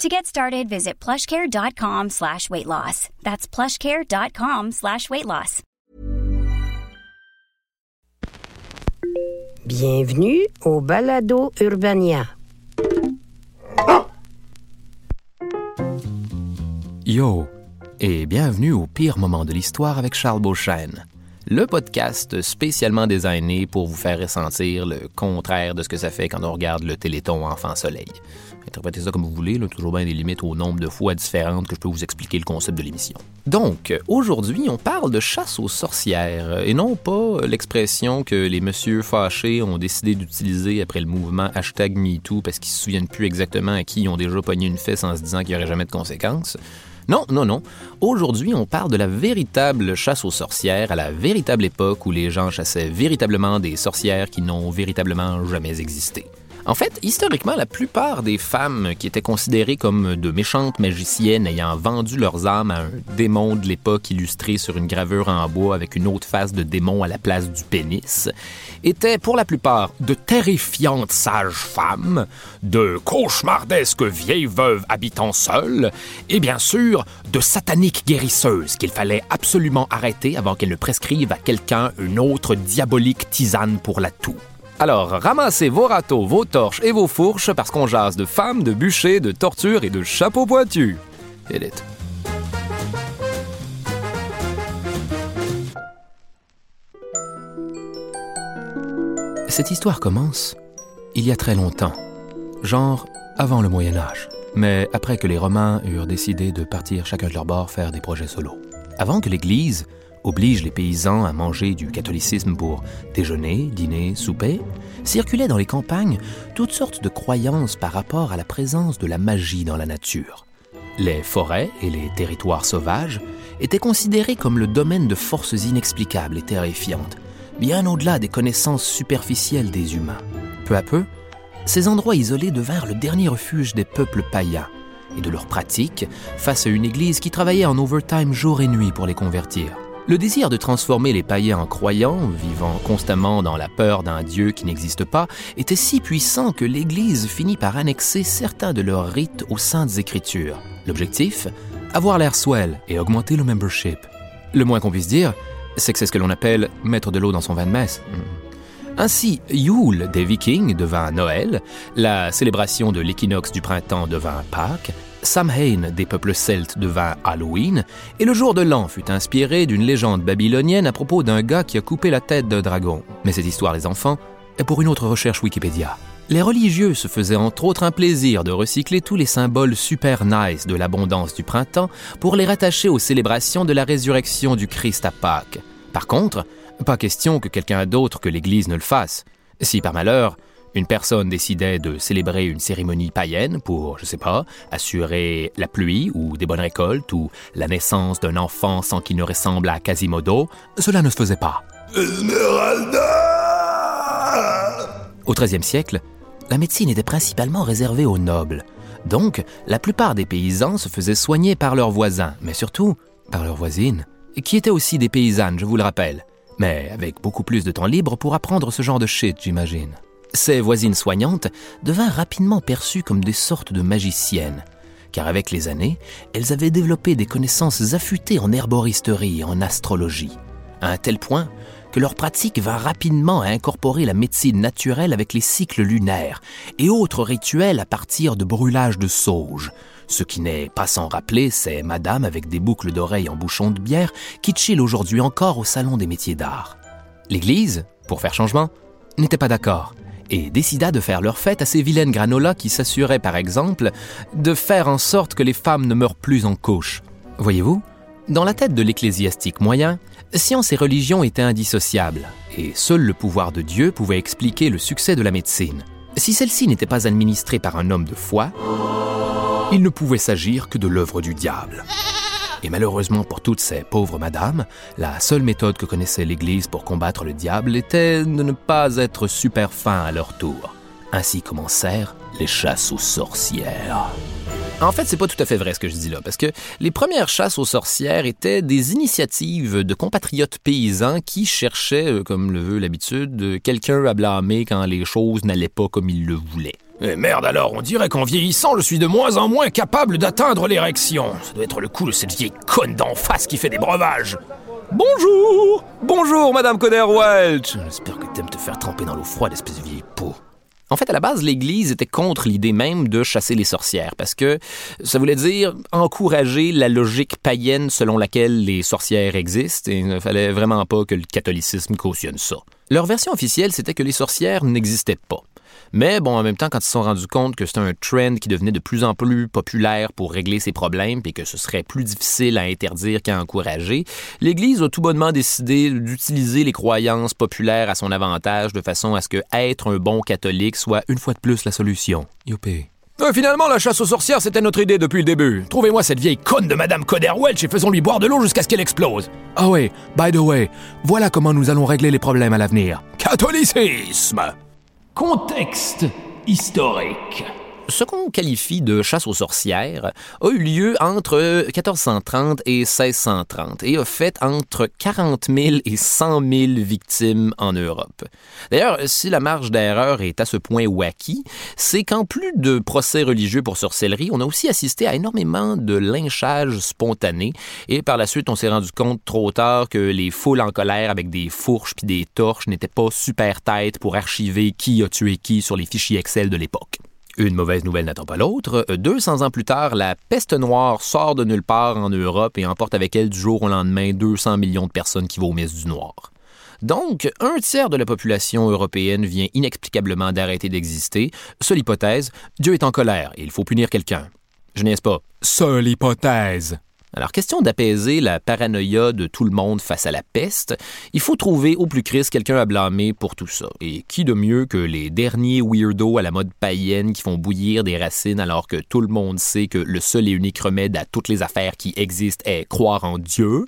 To get started, visit plushcare.com slash weight loss. That's plushcare.com slash weight loss. Bienvenue au Balado Urbania. Yo, et bienvenue au pire moment de l'histoire avec Charles Beauchesne, le podcast spécialement designé pour vous faire ressentir le contraire de ce que ça fait quand on regarde le Téléthon Enfant Soleil. Interprétez ça comme vous voulez, là, toujours bien des limites au nombre de fois différentes que je peux vous expliquer le concept de l'émission. Donc, aujourd'hui, on parle de chasse aux sorcières, et non pas l'expression que les messieurs fâchés ont décidé d'utiliser après le mouvement hashtag MeToo parce qu'ils se souviennent plus exactement à qui ils ont déjà pogné une fesse en se disant qu'il n'y aurait jamais de conséquences. Non, non, non. Aujourd'hui, on parle de la véritable chasse aux sorcières à la véritable époque où les gens chassaient véritablement des sorcières qui n'ont véritablement jamais existé. En fait, historiquement, la plupart des femmes qui étaient considérées comme de méchantes magiciennes ayant vendu leurs âmes à un démon de l'époque illustré sur une gravure en bois avec une autre face de démon à la place du pénis, étaient pour la plupart de terrifiantes sages femmes, de cauchemardesques vieilles veuves habitant seules, et bien sûr de sataniques guérisseuses qu'il fallait absolument arrêter avant qu'elles ne prescrivent à quelqu'un une autre diabolique tisane pour la toux. Alors, ramassez vos râteaux, vos torches et vos fourches parce qu'on jase de femmes, de bûchers, de tortures et de chapeaux pointus. Edith. Cette histoire commence il y a très longtemps, genre avant le Moyen Âge, mais après que les Romains eurent décidé de partir chacun de leur bord faire des projets solos. Avant que l'Église oblige les paysans à manger du catholicisme pour déjeuner, dîner, souper, circulaient dans les campagnes toutes sortes de croyances par rapport à la présence de la magie dans la nature. Les forêts et les territoires sauvages étaient considérés comme le domaine de forces inexplicables et terrifiantes, bien au-delà des connaissances superficielles des humains. Peu à peu, ces endroits isolés devinrent le dernier refuge des peuples païens et de leurs pratiques face à une Église qui travaillait en overtime jour et nuit pour les convertir. Le désir de transformer les païens en croyants, vivant constamment dans la peur d'un Dieu qui n'existe pas, était si puissant que l'Église finit par annexer certains de leurs rites aux saintes écritures. L'objectif Avoir l'air swell et augmenter le membership. Le moins qu'on puisse dire, c'est que c'est ce que l'on appelle mettre de l'eau dans son vin de messe. Ainsi, Yule des Vikings devint Noël, la célébration de l'équinoxe du printemps devint Pâques, Samhain des peuples celtes devint Halloween, et le jour de l'an fut inspiré d'une légende babylonienne à propos d'un gars qui a coupé la tête d'un dragon. Mais cette histoire, les enfants, est pour une autre recherche Wikipédia. Les religieux se faisaient entre autres un plaisir de recycler tous les symboles super nice de l'abondance du printemps pour les rattacher aux célébrations de la résurrection du Christ à Pâques. Par contre, pas question que quelqu'un d'autre que l'Église ne le fasse. Si par malheur, une personne décidait de célébrer une cérémonie païenne pour, je sais pas, assurer la pluie ou des bonnes récoltes ou la naissance d'un enfant sans qu'il ne ressemble à Quasimodo, cela ne se faisait pas. Esmeralda Au XIIIe siècle, la médecine était principalement réservée aux nobles. Donc, la plupart des paysans se faisaient soigner par leurs voisins, mais surtout par leurs voisines, qui étaient aussi des paysannes, je vous le rappelle, mais avec beaucoup plus de temps libre pour apprendre ce genre de shit, j'imagine. Ces voisines soignantes devinrent rapidement perçues comme des sortes de magiciennes, car avec les années, elles avaient développé des connaissances affûtées en herboristerie et en astrologie, à un tel point que leur pratique va rapidement à incorporer la médecine naturelle avec les cycles lunaires et autres rituels à partir de brûlages de sauge. Ce qui n'est pas sans rappeler ces madames avec des boucles d'oreilles en bouchon de bière qui chillent aujourd'hui encore au Salon des métiers d'art. L'Église, pour faire changement, n'était pas d'accord et décida de faire leur fête à ces vilaines granolas qui s'assuraient, par exemple, de faire en sorte que les femmes ne meurent plus en couche. Voyez-vous, dans la tête de l'ecclésiastique moyen, science et religion étaient indissociables, et seul le pouvoir de Dieu pouvait expliquer le succès de la médecine. Si celle-ci n'était pas administrée par un homme de foi, il ne pouvait s'agir que de l'œuvre du diable. Et malheureusement pour toutes ces pauvres madames, la seule méthode que connaissait l'Église pour combattre le diable était de ne pas être super fin à leur tour. Ainsi commencèrent les chasses aux sorcières. En fait, c'est pas tout à fait vrai ce que je dis là, parce que les premières chasses aux sorcières étaient des initiatives de compatriotes paysans qui cherchaient, euh, comme le veut l'habitude, quelqu'un à blâmer quand les choses n'allaient pas comme ils le voulaient. Eh merde alors, on dirait qu'en vieillissant, je suis de moins en moins capable d'atteindre l'érection. Ça doit être le coup de cette vieille conne d'en face qui fait des breuvages. Bonjour Bonjour, Madame Conner Welch J'espère que t'aimes te faire tremper dans l'eau froide, espèce de vieille peau. En fait, à la base, l'Église était contre l'idée même de chasser les sorcières, parce que ça voulait dire encourager la logique païenne selon laquelle les sorcières existent, et il ne fallait vraiment pas que le catholicisme cautionne ça. Leur version officielle, c'était que les sorcières n'existaient pas. Mais bon, en même temps, quand ils se sont rendus compte que c'était un trend qui devenait de plus en plus populaire pour régler ces problèmes et que ce serait plus difficile à interdire qu'à encourager, l'Église a tout bonnement décidé d'utiliser les croyances populaires à son avantage de façon à ce que être un bon catholique soit une fois de plus la solution. Youpi. Euh, finalement, la chasse aux sorcières, c'était notre idée depuis le début. Trouvez-moi cette vieille conne de Madame Coder Welch et faisons-lui boire de l'eau jusqu'à ce qu'elle explose. Ah oui, by the way, voilà comment nous allons régler les problèmes à l'avenir. Catholicisme Contexte historique. Ce qu'on qualifie de chasse aux sorcières a eu lieu entre 1430 et 1630 et a fait entre 40 000 et 100 000 victimes en Europe. D'ailleurs, si la marge d'erreur est à ce point wacky, c'est qu'en plus de procès religieux pour sorcellerie, on a aussi assisté à énormément de lynchages spontanés et par la suite, on s'est rendu compte trop tard que les foules en colère avec des fourches puis des torches n'étaient pas super têtes pour archiver qui a tué qui sur les fichiers Excel de l'époque. Une mauvaise nouvelle n'attend pas l'autre. 200 ans plus tard, la peste noire sort de nulle part en Europe et emporte avec elle du jour au lendemain 200 millions de personnes qui vomissent du noir. Donc, un tiers de la population européenne vient inexplicablement d'arrêter d'exister. Seule hypothèse, Dieu est en colère et il faut punir quelqu'un. Je n'est-ce pas? Seule hypothèse. Alors, question d'apaiser la paranoïa de tout le monde face à la peste, il faut trouver au plus Christ quelqu'un à blâmer pour tout ça. Et qui de mieux que les derniers weirdos à la mode païenne qui font bouillir des racines alors que tout le monde sait que le seul et unique remède à toutes les affaires qui existent est croire en Dieu,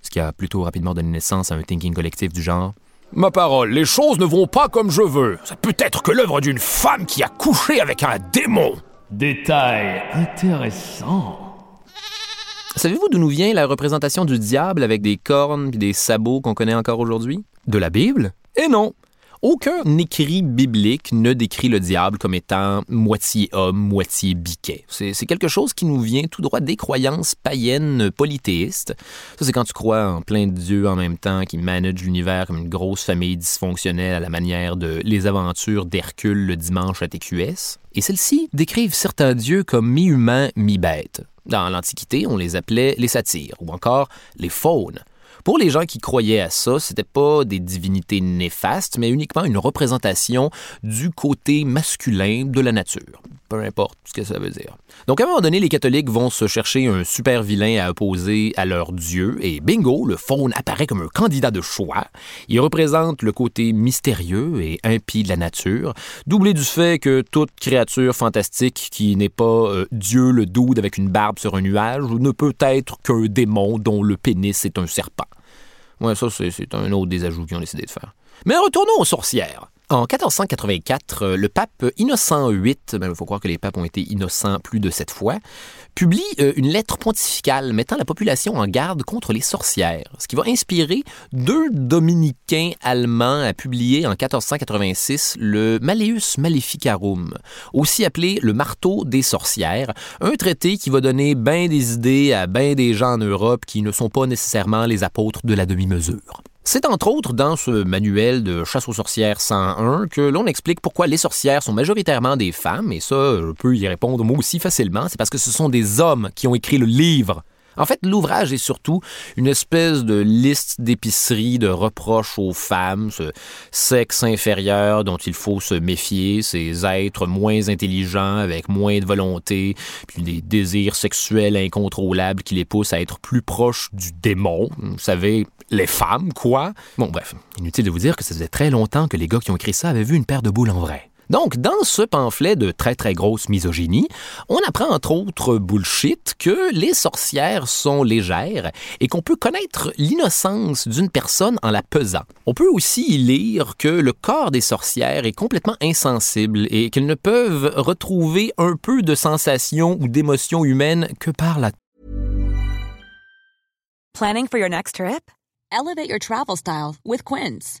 ce qui a plutôt rapidement donné naissance à un thinking collectif du genre Ma parole, les choses ne vont pas comme je veux. Ça peut être que l'œuvre d'une femme qui a couché avec un démon. Détail intéressant. Savez-vous d'où nous vient la représentation du diable avec des cornes et des sabots qu'on connaît encore aujourd'hui? De la Bible? Et non! Aucun écrit biblique ne décrit le diable comme étant moitié homme, moitié biquet. C'est quelque chose qui nous vient tout droit des croyances païennes polythéistes. Ça, c'est quand tu crois en plein de dieux en même temps qui managent l'univers comme une grosse famille dysfonctionnelle à la manière de Les aventures d'Hercule le dimanche à TQS. Et celles-ci décrivent certains dieux comme mi-humains, mi-bêtes. Dans l'Antiquité, on les appelait les satyres ou encore les faunes. Pour les gens qui croyaient à ça, c'était pas des divinités néfastes, mais uniquement une représentation du côté masculin de la nature. Peu importe ce que ça veut dire. Donc, à un moment donné, les catholiques vont se chercher un super vilain à opposer à leur dieu, et bingo, le faune apparaît comme un candidat de choix. Il représente le côté mystérieux et impie de la nature, doublé du fait que toute créature fantastique qui n'est pas euh, Dieu le doude avec une barbe sur un nuage ne peut être qu'un démon dont le pénis est un serpent. Ouais, ça, c'est un autre des ajouts qu'ils ont décidé de faire. Mais retournons aux sorcières. En 1484, euh, le pape Innocent VIII, ben, il faut croire que les papes ont été innocents plus de sept fois, publie euh, une lettre pontificale mettant la population en garde contre les sorcières, ce qui va inspirer deux dominicains allemands à publier en 1486 le Malleus Maleficarum, aussi appelé le marteau des sorcières, un traité qui va donner bien des idées à bien des gens en Europe qui ne sont pas nécessairement les apôtres de la demi-mesure. C'est entre autres dans ce manuel de chasse aux sorcières 101 que l'on explique pourquoi les sorcières sont majoritairement des femmes, et ça, je peux y répondre moi aussi facilement, c'est parce que ce sont des hommes qui ont écrit le livre en fait, l'ouvrage est surtout une espèce de liste d'épicerie de reproches aux femmes, ce sexe inférieur dont il faut se méfier, ces êtres moins intelligents avec moins de volonté, puis des désirs sexuels incontrôlables qui les poussent à être plus proches du démon. Vous savez, les femmes, quoi? Bon, bref, inutile de vous dire que ça faisait très longtemps que les gars qui ont écrit ça avaient vu une paire de boules en vrai. Donc, dans ce pamphlet de très très grosse misogynie, on apprend entre autres bullshit que les sorcières sont légères et qu'on peut connaître l'innocence d'une personne en la pesant. On peut aussi y lire que le corps des sorcières est complètement insensible et qu'elles ne peuvent retrouver un peu de sensations ou d'émotions humaines que par la Planning for your next trip? Elevate your travel style with Quince.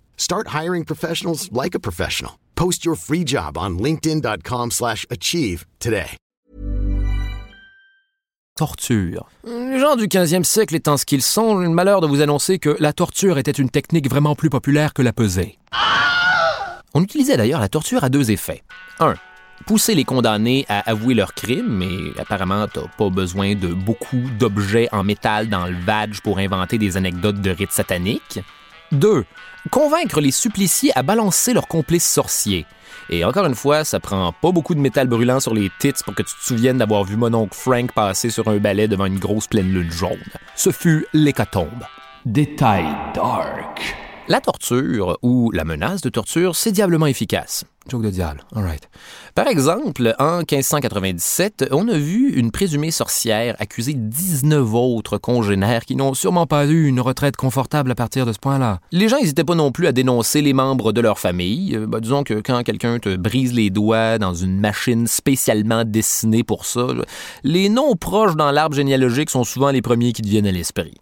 Start hiring professionals like a professional. Post your free job on linkedin.com/achieve slash achieve today. torture. Les gens du 15e siècle étant ce qu'ils sont, le malheur de vous annoncer que la torture était une technique vraiment plus populaire que la pesée. On utilisait d'ailleurs la torture à deux effets. Un, pousser les condamnés à avouer leurs crimes, mais apparemment, t'as pas besoin de beaucoup d'objets en métal dans le badge pour inventer des anecdotes de rites sataniques. 2. Convaincre les suppliciés à balancer leurs complices sorciers. Et encore une fois, ça prend pas beaucoup de métal brûlant sur les tits pour que tu te souviennes d'avoir vu mon oncle Frank passer sur un balai devant une grosse pleine lune jaune. Ce fut l'hécatombe. Détail dark. La torture, ou la menace de torture, c'est diablement efficace. Joke de diable, alright. Par exemple, en 1597, on a vu une présumée sorcière accuser 19 autres congénères qui n'ont sûrement pas eu une retraite confortable à partir de ce point-là. Les gens n'hésitaient pas non plus à dénoncer les membres de leur famille. Euh, bah, disons que quand quelqu'un te brise les doigts dans une machine spécialement dessinée pour ça, les noms proches dans l'arbre généalogique sont souvent les premiers qui te viennent à l'esprit.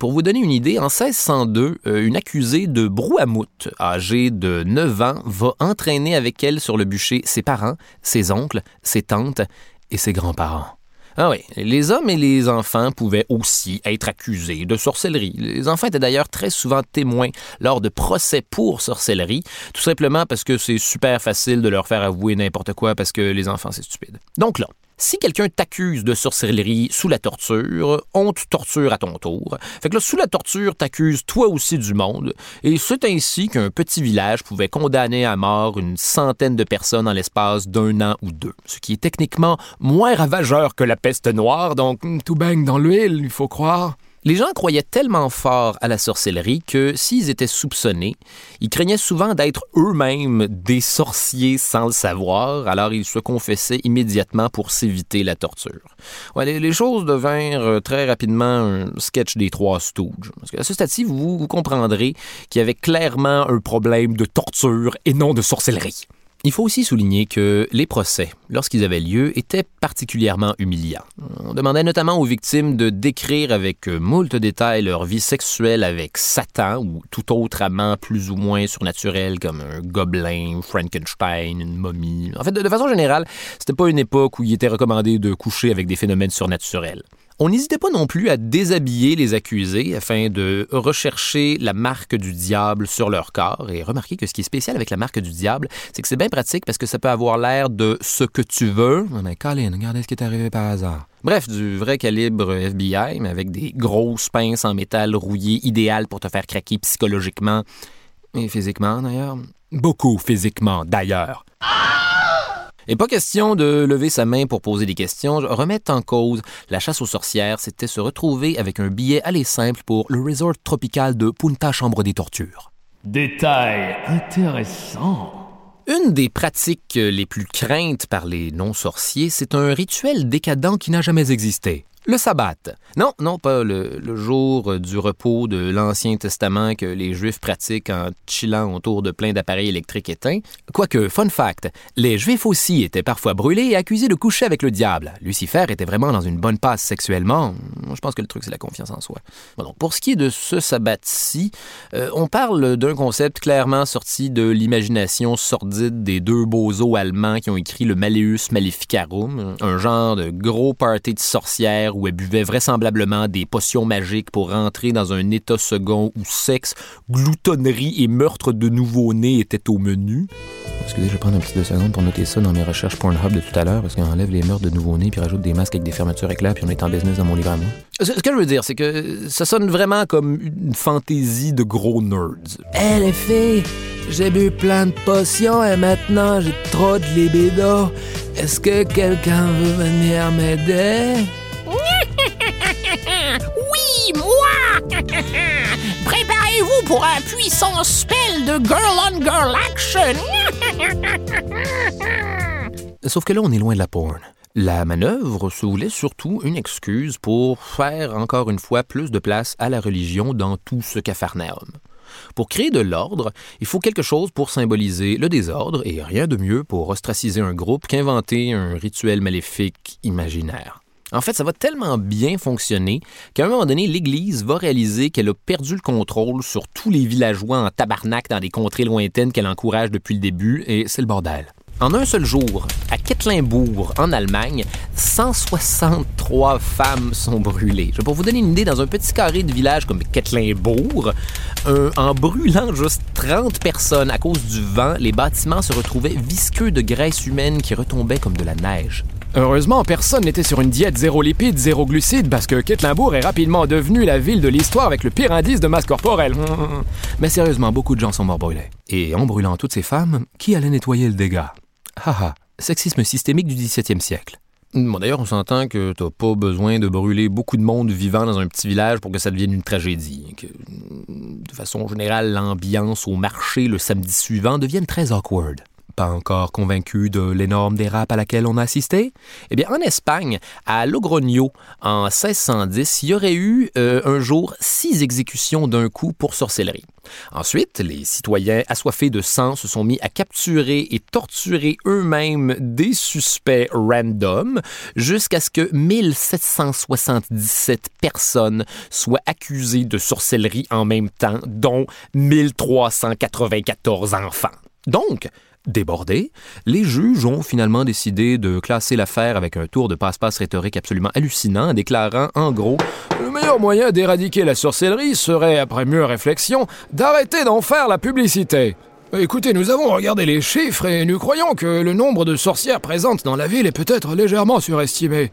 Pour vous donner une idée, en 1602, euh, une accusée de Brouhamout, âgée de 9 ans, va entraîner avec elle sur le bûcher ses parents, ses oncles, ses tantes et ses grands-parents. Ah oui, les hommes et les enfants pouvaient aussi être accusés de sorcellerie. Les enfants étaient d'ailleurs très souvent témoins lors de procès pour sorcellerie, tout simplement parce que c'est super facile de leur faire avouer n'importe quoi parce que les enfants, c'est stupide. Donc là, si quelqu'un t'accuse de sorcellerie sous la torture, on te torture à ton tour. Fait que là, sous la torture, t'accuses toi aussi du monde. Et c'est ainsi qu'un petit village pouvait condamner à mort une centaine de personnes en l'espace d'un an ou deux. Ce qui est techniquement moins ravageur que la peste noire, donc tout baigne dans l'huile, il faut croire. Les gens croyaient tellement fort à la sorcellerie que s'ils étaient soupçonnés, ils craignaient souvent d'être eux-mêmes des sorciers sans le savoir, alors ils se confessaient immédiatement pour s'éviter la torture. Les, choses devinrent euh, très rapidement un sketch des trois Stooges. Parce qu'à ce stade-ci, vous comprendrez qu'il y avait clairement un problème de torture et non de sorcellerie. Il faut aussi souligner que les procès, lorsqu'ils avaient lieu, étaient particulièrement humiliants. On demandait notamment aux victimes de décrire avec moult détails leur vie sexuelle avec Satan ou tout autre amant plus ou moins surnaturel comme un gobelin, Frankenstein, une momie. En fait, de, façon générale, c'était pas une époque où il était recommandé de coucher avec des phénomènes surnaturels. On n'hésitait pas non plus à déshabiller les accusés afin de rechercher la marque du diable sur leur corps. Et remarquez que ce qui est spécial avec la marque du diable, c'est que c'est bien pratique parce que ça peut avoir l'air de ce que tu veux. Oh, mais Colin, regardez ce qui est arrivé par hasard. Bref, du vrai calibre FBI, mais avec des grosses pinces en métal rouillé, idéal pour te faire craquer psychologiquement et physiquement d'ailleurs. Beaucoup physiquement d'ailleurs. Et pas question de lever sa main pour poser des questions, remettre en cause la chasse aux sorcières, c'était se retrouver avec un billet aller simple pour le resort tropical de Punta Chambre des Tortures. Détail intéressant. Une des pratiques les plus craintes par les non-sorciers, c'est un rituel décadent qui n'a jamais existé. Le sabbat. Non, non, pas le, jour du repos de l'Ancien Testament que les Juifs pratiquent en chillant autour de plein d'appareils électriques éteints. Quoique, fun fact, les Juifs aussi étaient parfois brûlés et accusés de coucher avec le diable. Lucifer était vraiment dans une bonne passe sexuellement. Je pense que le truc, c'est la confiance en soi. Bon, pour ce qui est de ce sabbat-ci, euh, on parle d'un concept clairement sorti de l'imagination sordide des deux bozos allemands qui ont écrit le Malleus Maleficarum, un genre de gros party de sorcières où elle buvait vraisemblablement des potions magiques pour rentrer dans un état second où sexe, gloutonnerie et meurtre de nouveau-nés étaient au menu. Excusez, je vais prendre un petit deux secondes pour noter ça dans mes recherches Pornhub de tout à l'heure, parce qu'on enlève les meurtres de nouveau-nés, puis rajoute des masques avec des fermetures éclairs, puis on est en business dans mon livre à moi. Ce que je veux dire, c'est que ça sonne vraiment comme une fantaisie de gros nerds. Hé les filles, j'ai bu plein de potions et maintenant j'ai trop de libido. Est-ce que quelqu'un veut venir m'aider? Pour un puissant spell de girl on girl action Sauf que là, on est loin de la porn. La manœuvre se voulait surtout une excuse pour faire encore une fois plus de place à la religion dans tout ce cafarnaum. Pour créer de l'ordre, il faut quelque chose pour symboliser le désordre, et rien de mieux pour ostraciser un groupe qu'inventer un rituel maléfique imaginaire. En fait, ça va tellement bien fonctionner qu'à un moment donné, l'Église va réaliser qu'elle a perdu le contrôle sur tous les villageois en tabarnak dans des contrées lointaines qu'elle encourage depuis le début, et c'est le bordel. En un seul jour, à Kettlinbourg, en Allemagne, 163 femmes sont brûlées. Pour vous donner une idée, dans un petit carré de village comme Kettlinbourg, en brûlant juste 30 personnes à cause du vent, les bâtiments se retrouvaient visqueux de graisse humaine qui retombait comme de la neige. Heureusement, personne n'était sur une diète zéro lipide, zéro glucide, parce que Kettlinbourg est rapidement devenue la ville de l'histoire avec le pire indice de masse corporelle. Mais sérieusement, beaucoup de gens sont morts brûlés. Et en brûlant toutes ces femmes, qui allait nettoyer le dégât? Haha, sexisme systémique du 17e siècle. Bon, d'ailleurs, on s'entend que t'as pas besoin de brûler beaucoup de monde vivant dans un petit village pour que ça devienne une tragédie. Que, de façon générale, l'ambiance au marché le samedi suivant devienne très awkward pas encore convaincu de l'énorme dérape à laquelle on a assisté? Eh bien, en Espagne, à Logroño, en 1610, il y aurait eu euh, un jour six exécutions d'un coup pour sorcellerie. Ensuite, les citoyens assoiffés de sang se sont mis à capturer et torturer eux-mêmes des suspects random jusqu'à ce que 1777 personnes soient accusées de sorcellerie en même temps, dont 1394 enfants. Donc, Débordés, les juges ont finalement décidé de classer l'affaire avec un tour de passe-passe rhétorique absolument hallucinant, déclarant en gros Le meilleur moyen d'éradiquer la sorcellerie serait, après mûre réflexion, d'arrêter d'en faire la publicité. Écoutez, nous avons regardé les chiffres et nous croyons que le nombre de sorcières présentes dans la ville est peut-être légèrement surestimé.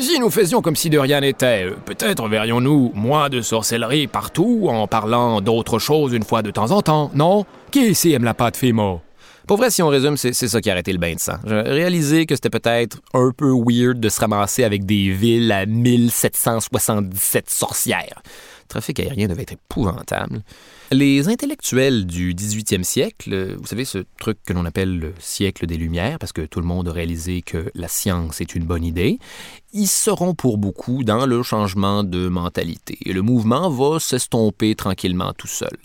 Si nous faisions comme si de rien n'était, peut-être verrions-nous moins de sorcellerie partout en parlant d'autres choses une fois de temps en temps, non? Qui ici aime la pâte Fimo? Pour vrai, si on résume, c'est ça qui a arrêté le bain de sang. J'ai réalisé que c'était peut-être un peu weird de se ramasser avec des villes à 1777 sorcières. Le trafic aérien devait être épouvantable. Les intellectuels du 18e siècle, vous savez, ce truc que l'on appelle le siècle des Lumières, parce que tout le monde a réalisé que la science est une bonne idée, ils seront pour beaucoup dans le changement de mentalité. Et le mouvement va s'estomper tranquillement tout seul.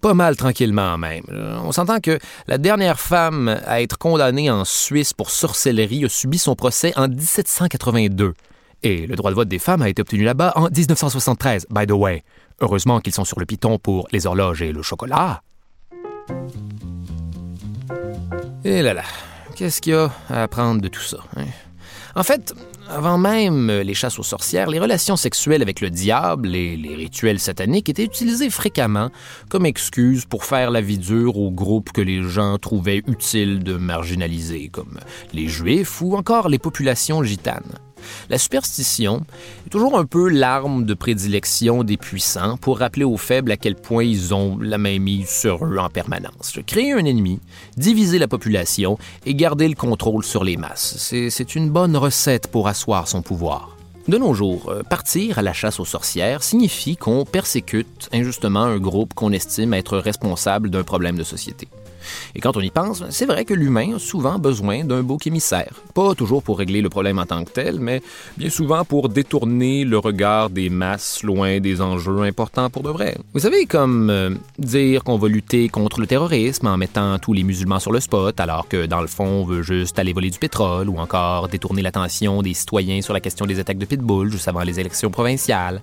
Pas mal tranquillement même. On s'entend que la dernière femme à être condamnée en Suisse pour sorcellerie a subi son procès en 1782. Et le droit de vote des femmes a été obtenu là-bas en 1973, by the way. Heureusement qu'ils sont sur le piton pour les horloges et le chocolat. Et là là, qu'est-ce qu'il y a à apprendre de tout ça? Hein? En fait, avant même les chasses aux sorcières, les relations sexuelles avec le diable et les rituels sataniques étaient utilisés fréquemment comme excuse pour faire la vie dure aux groupes que les gens trouvaient utile de marginaliser, comme les Juifs ou encore les populations gitanes. La superstition est toujours un peu l'arme de prédilection des puissants pour rappeler aux faibles à quel point ils ont la main mise sur eux en permanence. Créer un ennemi, diviser la population et garder le contrôle sur les masses, c'est une bonne recette pour asseoir son pouvoir. De nos jours, euh, partir à la chasse aux sorcières signifie qu'on persécute injustement un groupe qu'on estime être responsable d'un problème de société. Et quand on y pense, c'est vrai que l'humain a souvent besoin d'un bouc émissaire. Pas toujours pour régler le problème en tant que tel, mais bien souvent pour détourner le regard des masses loin des enjeux importants pour de vrai. Vous savez, comme euh, dire qu'on va lutter contre le terrorisme en mettant tous les musulmans sur le spot, alors que dans le fond, on veut juste aller voler du pétrole, ou encore détourner l'attention des citoyens sur la question des attaques de pitbull juste avant les élections provinciales.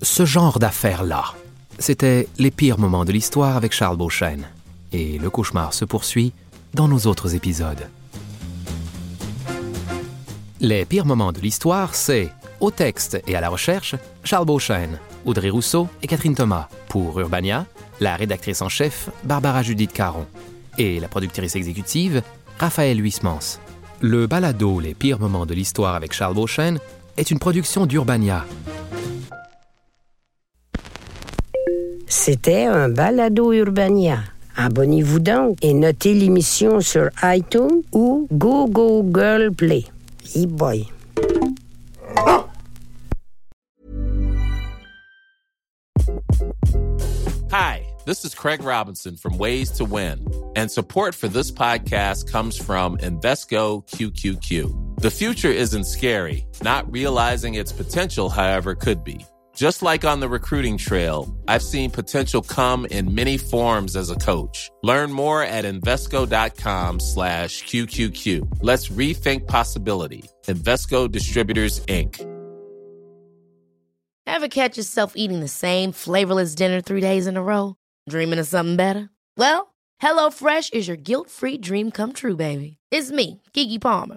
Ce genre d'affaires-là, c'était les pires moments de l'histoire avec Charles Beauchesne et le cauchemar se poursuit dans nos autres épisodes. Les pires moments de l'histoire, c'est au texte et à la recherche, Charles Beauchesne, Audrey Rousseau et Catherine Thomas. Pour Urbania, la rédactrice en chef, Barbara Judith Caron. Et la productrice exécutive, Raphaël Huismans. Le balado Les pires moments de l'histoire avec Charles Beauchesne est une production d'Urbania. C'était un balado Urbania. Abonnez-vous donc et notez l'émission sur iTunes ou Google Play. E-boy. Hi, this is Craig Robinson from Ways to Win, and support for this podcast comes from Invesco QQQ. The future isn't scary, not realizing its potential, however, could be. Just like on the recruiting trail, I've seen potential come in many forms as a coach. Learn more at Invesco.com slash QQQ. Let's rethink possibility. Investco Distributors, Inc. Ever catch yourself eating the same flavorless dinner three days in a row? Dreaming of something better? Well, HelloFresh is your guilt-free dream come true, baby. It's me, Kiki Palmer.